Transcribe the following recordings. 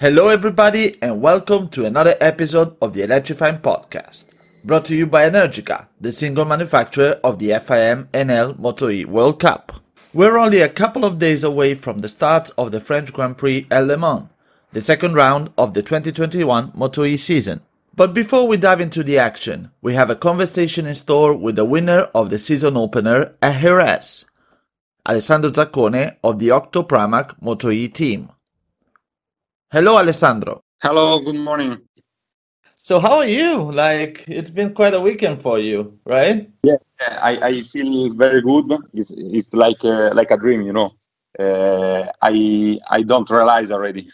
Hello, everybody, and welcome to another episode of the Electrifying Podcast, brought to you by Energica, the single manufacturer of the FIM Enel Moto E World Cup. We're only a couple of days away from the start of the French Grand Prix at Le Mans, the second round of the 2021 Moto E season. But before we dive into the action, we have a conversation in store with the winner of the season opener at Jerez, Alessandro Zaccone of the Octo Pramac Moto E team. Hello, Alessandro. Hello, good morning. So, how are you? Like, it's been quite a weekend for you, right? Yeah, I, I feel very good. It's, it's like a, like a dream, you know. Uh, I I don't realize already.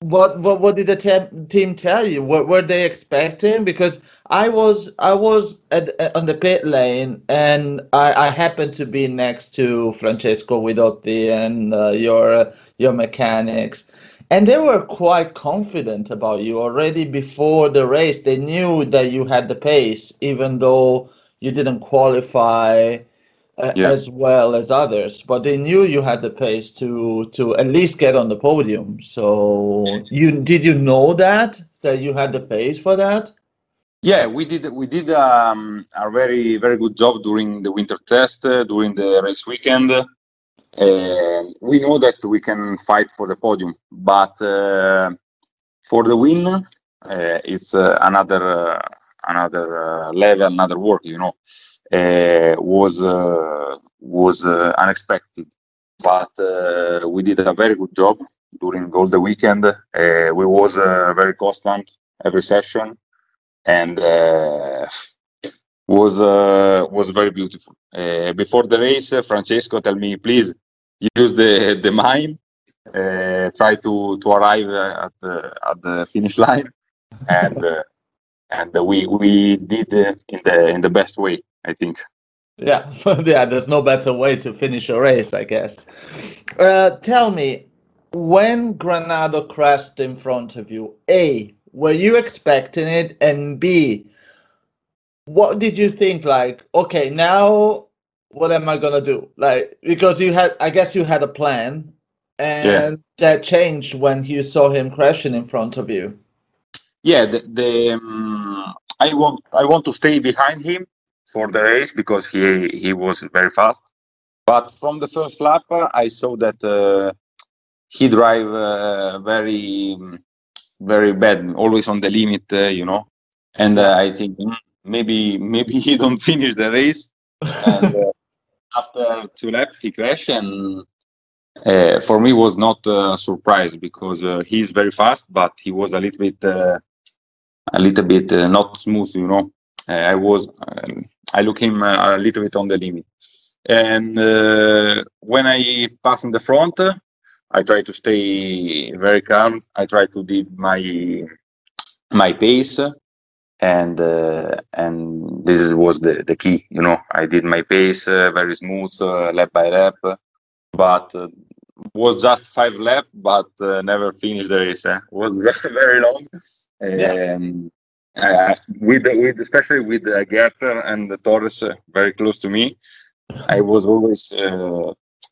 What what what did the te- team tell you? What were they expecting? Because I was I was at, on the pit lane and I, I happened to be next to Francesco Guidotti and uh, your your mechanics, and they were quite confident about you already before the race. They knew that you had the pace, even though you didn't qualify uh, yeah. as well as others, but they knew you had the pace to to at least get on the podium. So you did you know that that you had the pace for that? Yeah, we did. We did um, a very very good job during the winter test uh, during the race weekend. And we know that we can fight for the podium, but uh, for the win, uh, it's uh, another another level, another work. You know, was was unexpected, but we did a very good job during all the weekend. we was very constant every session, and was uh, was very beautiful. Uh, before the race, uh, Francesco tell me, please use the the mime, uh, try to to arrive at the at the finish line, and uh, and we we did it in the in the best way, I think. Yeah, yeah. There's no better way to finish a race, I guess. Uh, tell me, when Granado crashed in front of you, a were you expecting it, and b what did you think? Like, okay, now what am I gonna do? Like because you had, I guess you had a plan, and yeah. that changed when you saw him crashing in front of you. Yeah, the, the um, I want I want to stay behind him for the race because he he was very fast. But from the first lap, uh, I saw that uh, he drive uh, very very bad, always on the limit, uh, you know. And uh, I think hmm, maybe maybe he don't finish the race. And, uh, after two laps he crashed and for me was not a surprise because he's very fast but he was a little bit a little bit uh, not smooth you know. Uh, i was um, i look him uh, a little bit on the limit. And when i pass in the front i try to stay very calm. I try to do my my pace. And uh, and this was the, the key you know. I did my pace uh, very smooth uh, lap by lap. But uh, was just five lap but uh, never finished the race eh? was very long um, uh, with with especially with uh, Gerter and the Torres very close to me i was always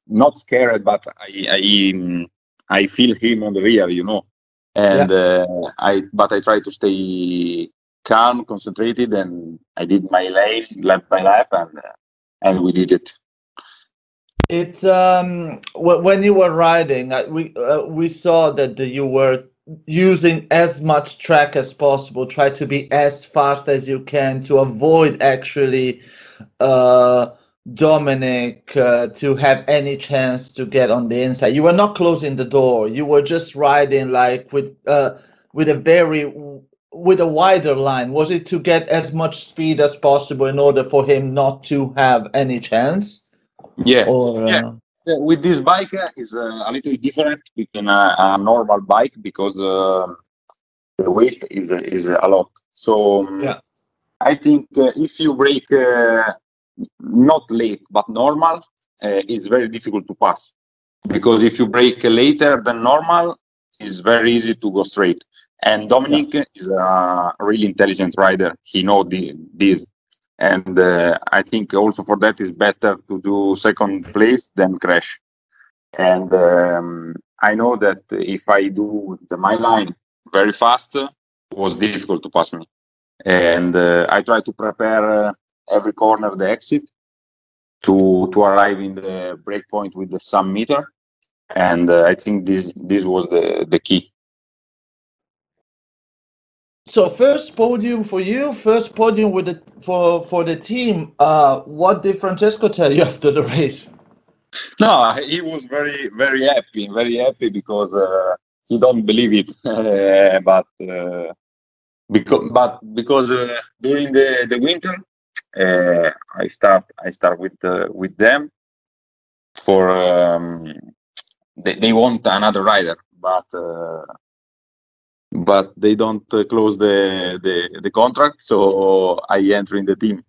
not scared but i i um, i feel him on the rear you know and yeah. i but i try to stay calm, concentrated, and I did my lane lap by lap, and uh, and we did it. It's um when you were riding, uh, we uh, we saw that you were using as much track as possible. Try to be as fast as you can to avoid actually. Uh, Dominique uh, to have any chance to get on the inside. You were not closing the door. You were just riding like with uh, with a very with a wider line? Was it to get as much speed as possible in order for him not to have any chance? Yeah. Or, yeah. Uh... yeah. With this bike, uh, is uh, a little different between a, a normal bike because uh, the weight is is a lot. So um, yeah. I think uh, if you brake uh, not late but normal, it's very difficult to pass because if you brake later than normal, it's very easy to go straight. And Dominique yeah. is a really intelligent rider. He know the, this, and uh, I think also for that is better to do second place than crash. and um, I know that if I do the my line very fast, it was difficult to pass me, and uh, I try to prepare uh, every corner the exit to to arrive in the breakpoint with the sum meter, and uh, I think this this was the the key. So first podium for you, first podium with the for for the team. Uh, what did Francesco tell you after the race? No, he was very very happy, very happy because uh, he don't believe it, but uh, because but because uh, during the the winter, uh, I start I start with uh, with them for um, they they want another rider, but but they don't uh, close the, the, the contract. So I enter in the team,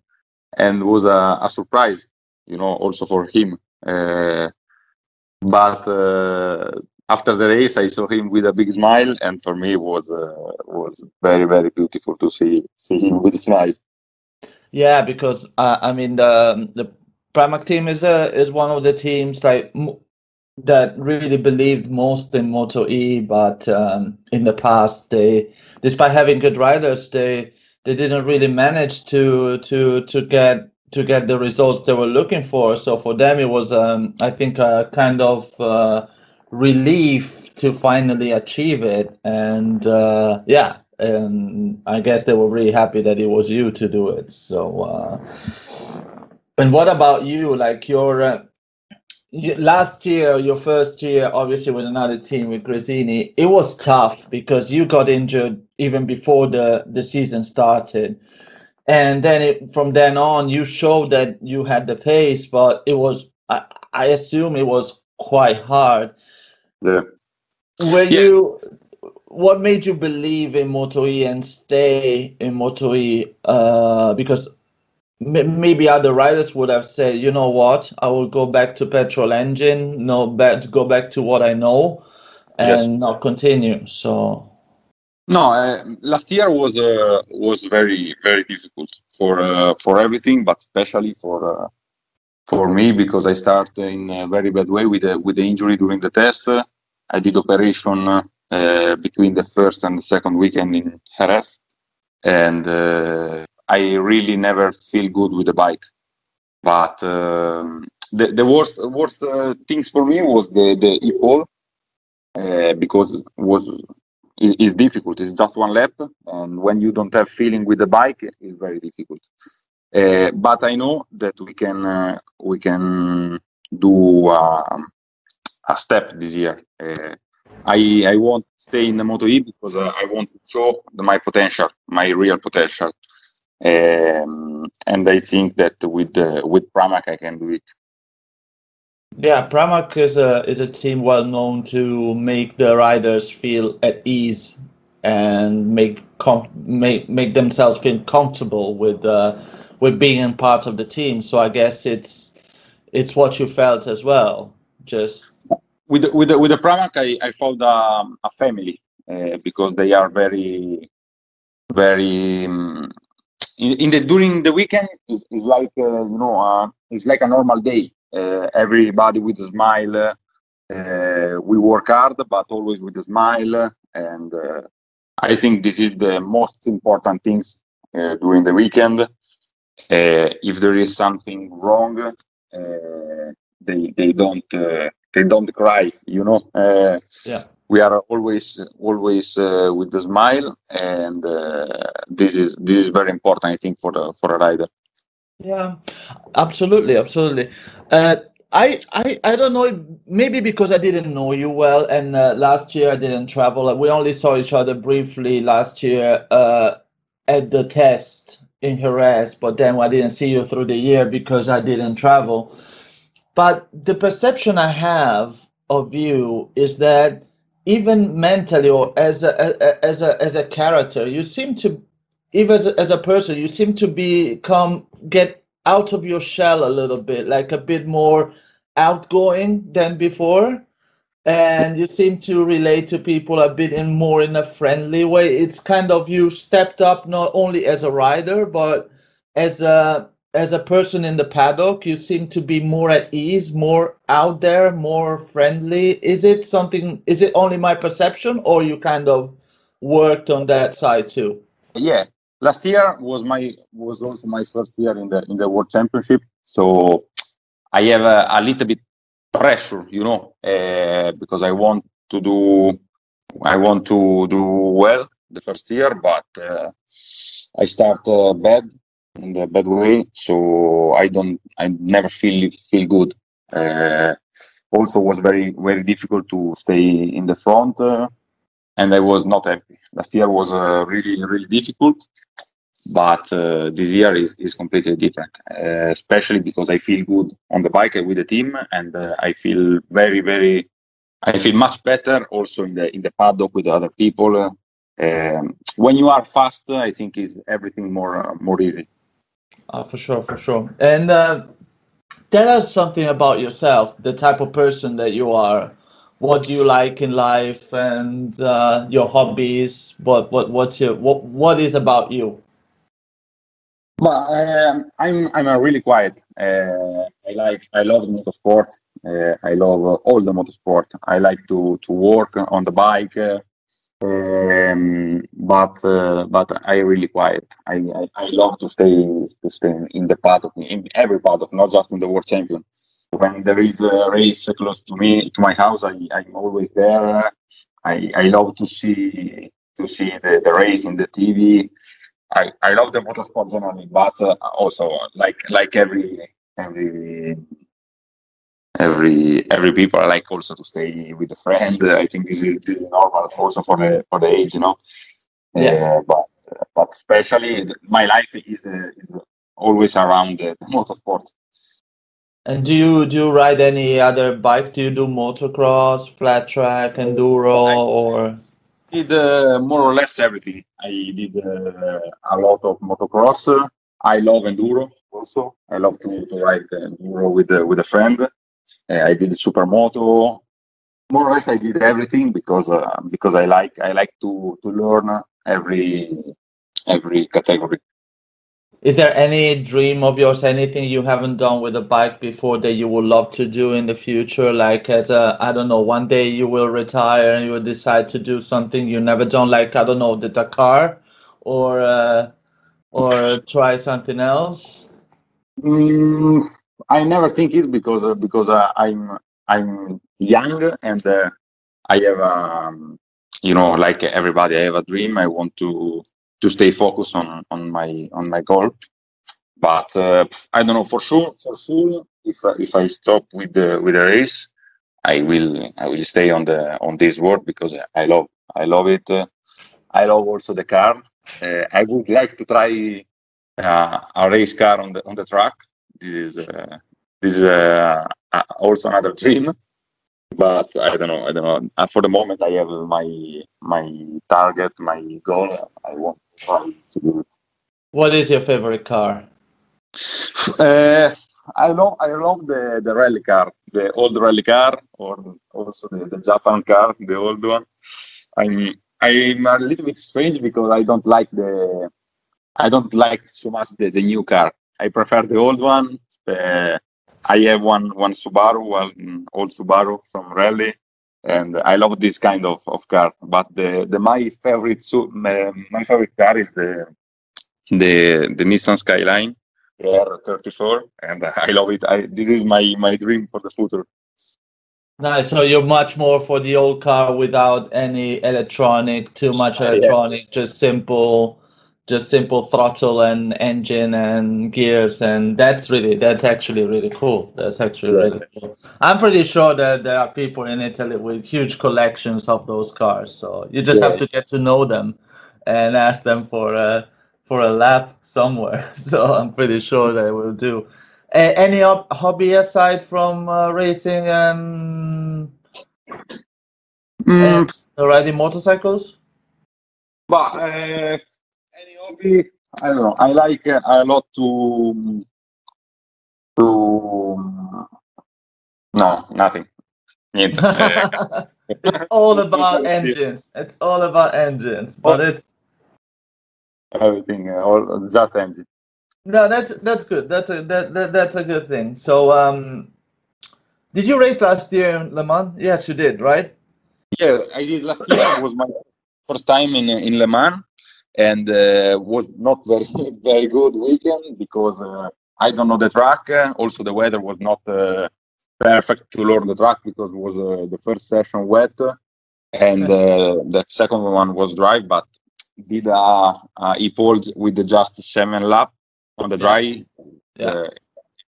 and was a, a surprise, you know, also for him. Uh, but uh, after the race, I saw him with a big smile, and for me, it was uh, was very very beautiful to see see him with a smile. Yeah, because uh, I mean the the Pramac team is a is one of the teams like that really believed most in Moto E, but um, in the past they, despite having good riders, they they didn't really manage to to to get to get the results they were looking for. So for them, it was um, I think a kind of uh, relief to finally achieve it, and uh, yeah, and I guess they were really happy that it was you to do it. So. Uh, and what about you? Like your uh, last year, your first year, obviously with another team with Gresini, it was tough because you got injured even before the the season started, and then it, from then on, you showed that you had the pace, but it was I, I assume it was quite hard. Yeah. Were yeah. you? What made you believe in Moto E and stay in Moto E? Uh, because maybe other riders would have said, you know what, I will go back to petrol engine, no, back go back to what I know, and yes. not continue. So. No, uh, last year was uh, was very very difficult for uh, for everything, but especially for uh, for me because I started in a very bad way with the, with the injury during the test. I did operation uh, between the first and the second weekend in Jerez, and uh, I really never feel good with the bike. But um, the, the worst worst uh, things for me was the the e-pole uh, because was is, difficult. It's just one lap, and when you don't have feeling with the bike, it's very difficult. Uh, but I know that we can uh, we can do uh, a step this year. Uh, I I want to stay in the Moto E because I want to show my potential, my real potential. Um, and I think that with uh, with Pramac I can do it. Yeah, Pramac is a is a team well known to make the riders feel at ease and make com- make make themselves feel comfortable with uh, with being part of the team. So I guess it's it's what you felt as well. Just with the, with the, with the Pramac, I I found um, a family uh, because they are very very um, in, the during the weekend is, is like uh, you know uh, it's like a normal day. Uh, everybody with a smile uh, we work hard but always with a smile. And uh, i think this is the most important things uh, during the weekend. If there is something wrong they they don't they don't cry you know? Yeah we are always always uh, with the smile and uh, this is this is very important i think for the for a rider. Yeah absolutely absolutely. Uh, I, I I don't know maybe because I didn't know you well and uh, last year I didn't travel we only saw each other briefly last year uh, at the test in Jerez but then I didn't see you through the year because I didn't travel. But the perception I have of you is that even mentally or as a, as a as a character you seem to even as a, as a person you seem to become get out of your shell a little bit like a bit more outgoing than before. And you seem to relate to people a bit in more in a friendly way. It's kind of you stepped up not only as a rider but as a as a person in the paddock, you seem to be more at ease, more out there, more friendly. Is it something? Is it only my perception, or you kind of worked on that side too? Yeah, last year was my was also my first year in the in the World Championship, so I have a, a little bit pressure, you know, uh, because I want to do I want to do well the first year, but uh, I start uh, bad in the bad way, so I don't I never feel feel good. Uh, also was very very difficult to stay in the front, uh, and I was not happy. Last year was uh, really really difficult, but uh, this year is, is completely different, especially because I feel good on the bike with the team, and I feel very very I feel much better also in the in the paddock with other people. Um, when you are fast, I think is everything more uh, more easy. Uh, for sure, for sure. And uh, tell us something about yourself, the type of person that you are. What do you like in life, and uh, your hobbies? What what what's your what what is about you? Well, um, I'm I'm a really quiet. Uh, I like I love motorsport. Uh, I love all the motorsport. I like to to work on the bike, uh, um, but uh, but I really quiet. I, I, I love to stay to stay in the paddock, in every paddock, not just in the world champion. When there is a race close to me, to my house, I I'm always there. I I love to see to see the, the race in the TV. I, I love the motorsport generally, but uh, also like like every every every every people I like also to stay with a friend. I think this is, this is normal also for the for the age, you know. Yes. Uh, but but especially my life is uh, is always around the, the motorsport. And do you do you ride any other bike? Do you do motocross, flat track, enduro, or? did uh, more or less everything. I did uh, a lot of motocross. I love enduro also. I love to, to ride enduro with uh, with a friend. Uh, I did supermoto. More or less, I did everything because uh, because I like I like to to learn every every category. Is there any dream of yours, anything you haven't done with a bike before that you would love to do in the future? Like as a, I don't know, one day you will retire and you will decide to do something you never done, like I don't know, the Dakar, or uh, or try something else. Mm, I never think it because uh, because uh, I'm I'm young and uh, I have um, you know like everybody I have a dream. I want to to stay focused on on my on my goal. But uh, I don't know for sure. For sure, if uh, if I stop with the with the race, I will I will stay on the on this world because I love I love it. I love also the car. Uh, I would like to try a race car on the on the track. This is uh, this is also another dream but I don't know. I don't know. Uh, for the moment, I have my my target, my goal. I want to try to do it. What is your favorite car? Uh, I love I love the the rally car, the old rally car, or also the, the Japan car, the old one. I'm I'm a little bit strange because I don't like the I don't like so much the, the new car. I prefer the old one. The, I have one one Subaru, one old Subaru from rally, and I love this kind of, of car. But the, the my favorite my, my favorite car is the the the Nissan Skyline R34, and I love it. I this is my my dream for the future. Nice. So you're much more for the old car without any electronic, too much ah, electronic, yeah. just simple just simple throttle and engine and gears and that's really that's actually really cool that's actually yeah. really cool i'm pretty sure that there are people in italy with huge collections of those cars so you just yeah. have to get to know them and ask them for a for a lap somewhere so i'm pretty sure they will do a- any hobby aside from uh, racing and, mm. and riding motorcycles but uh hobby, I don't know. I like uh, a lot to to no nothing. it's all about engines. It's all about engines, but it's everything. Uh, all just engine. No, that's that's good. That's a that, that that's a good thing. So, um, did you race last year in Le Mans? Yes, you did, right? Yeah, I did last year. it was my first time in in Le Mans, and uh, was not very very good weekend because uh, I don't know the track. Also, the weather was not uh, perfect to learn the track because it was uh, the first session wet, and uh, the second one was dry. But did a, a e with just seven lap on the dry. Yeah. Uh,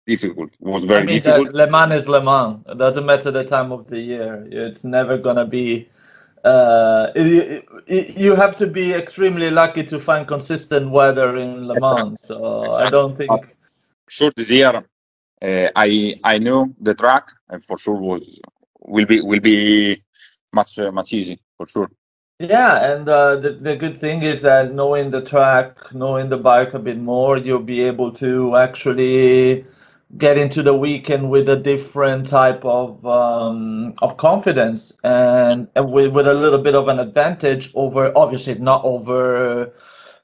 difficult. It was very I mean, difficult. Le Mans is Le Mans. It doesn't matter the time of the year. It's never gonna be. Uh, it, it, you have to be extremely lucky to find consistent weather in Le Mans. So I don't think. Sure, this year uh, I I knew the track and for sure was will be will be much uh, much easy for sure. Yeah, and uh, the the good thing is that knowing the track, knowing the bike a bit more, you'll be able to actually get into the weekend with a different type of um, of confidence and, and with, with a little bit of an advantage over obviously not over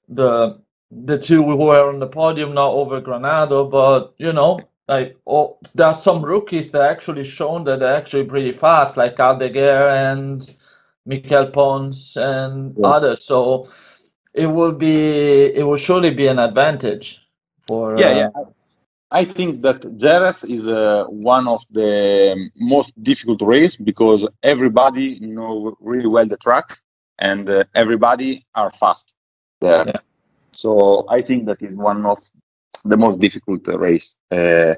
the the two who were on the podium, not over Granado, but you know, like oh, there are some rookies that actually shown that they're actually pretty fast, like Aldeguer and Miquel Pons and Yeah. others. So it will be it will surely be an advantage for Yeah, uh, yeah. I think that Jerez is uh, one of the most difficult race because everybody know really well the track and uh, everybody are fast there. Yeah. So I think that is one of the most difficult uh, race. Uh,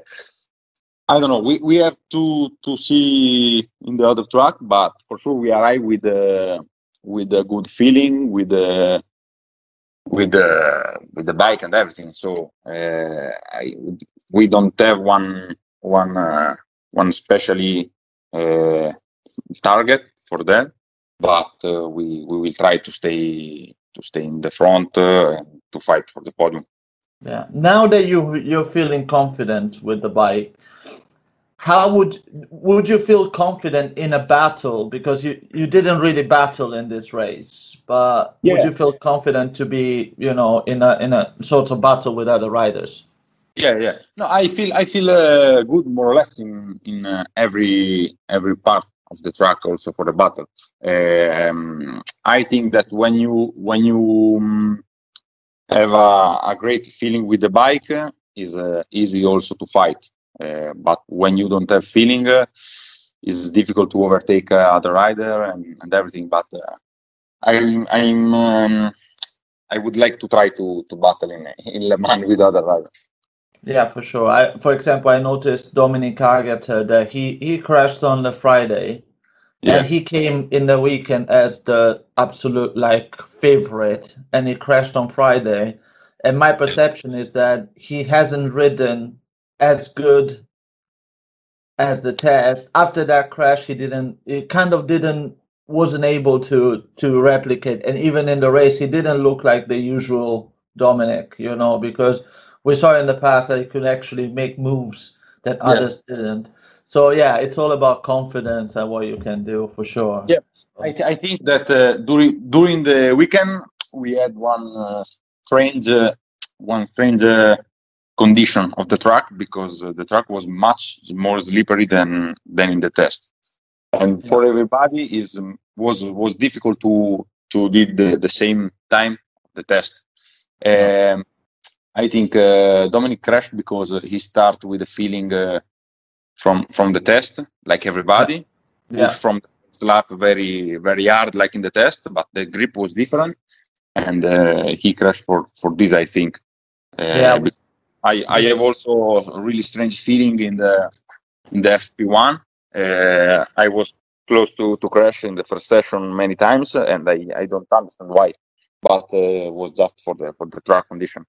I don't know. We, we have to to see in the other track, but for sure we arrive with uh, with a good feeling, with the with the with the bike and everything. So uh, I we don't have one one uh, one especially uh, target for that, but uh, we we will try to stay to stay in the front uh, and to fight for the podium. Yeah. Now that you you're feeling confident with the bike, how would would you feel confident in a battle? Because you you didn't really battle in this race, but would you feel confident to be you know in a in a sort of battle with other riders? Yeah, yeah. No, I feel I feel uh, good more or less in in uh, every every part of the track, also for the battle. Um, I think that when you when you um, have a, a great feeling with the bike, uh, is uh, easy also to fight. Uh, but when you don't have feeling, uh, it's difficult to overtake uh, other rider and, and everything. But uh, I'm I'm um, I would like to try to to battle in in Le Mans with other riders. Yeah, for sure. I, for example, I noticed Dominique Aegerter that he he crashed on the Friday, Yeah. and he came in the weekend as the absolute like favorite, and he crashed on Friday. And my perception is that he hasn't ridden as good as the test. After that crash, he didn't. He kind of didn't wasn't able to to replicate, and even in the race, he didn't look like the usual Dominique. You know, because we saw in the past that he could actually make moves that Yeah. others didn't. So yeah, it's all about confidence and what you can do for sure. Yeah. I, th- I think that uh, during during the weekend we had one uh, strange uh, one strange uh, condition of the track because uh, the track was much more slippery than than in the test, and for everybody is um, was was difficult to to did the, the same time the test. Um, I think uh, Dominique crashed because uh, he started with a feeling uh, from from the test, like everybody Yeah. from the lap very very hard like in the test but the grip was different. And uh, he crashed for for this i think. Uh, Yeah, i i have also a really strange feeling in the in the fp1 uh, i was close to to crash in the first session many times and i i don't understand why but uh, it was just for the for the track condition.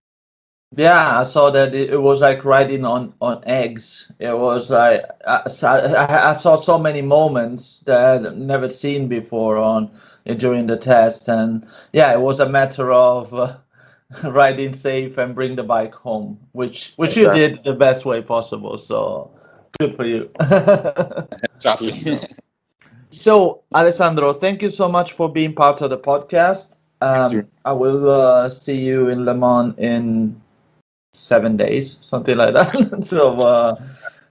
Yeah, I saw that it, it was like riding on on eggs. It was like I, I, I saw so many moments that I've never seen before on during the test, and yeah, it was a matter of uh, riding safe and bring the bike home, which which you did the best way possible. So good for you. exactly So, Alessandro, thank you so much for being part of the podcast. Um, I will uh, see you in Le Mans in seven days, something like that. so uh,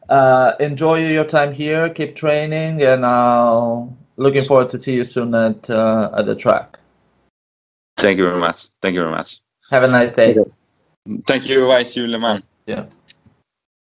uh, enjoy your time here. Keep training, and uh, looking forward to see you soon at uh, at the track. Thank you very much. Thank you very much. Have a nice day. Thank you. Bye. See you, Le Mans. Yeah.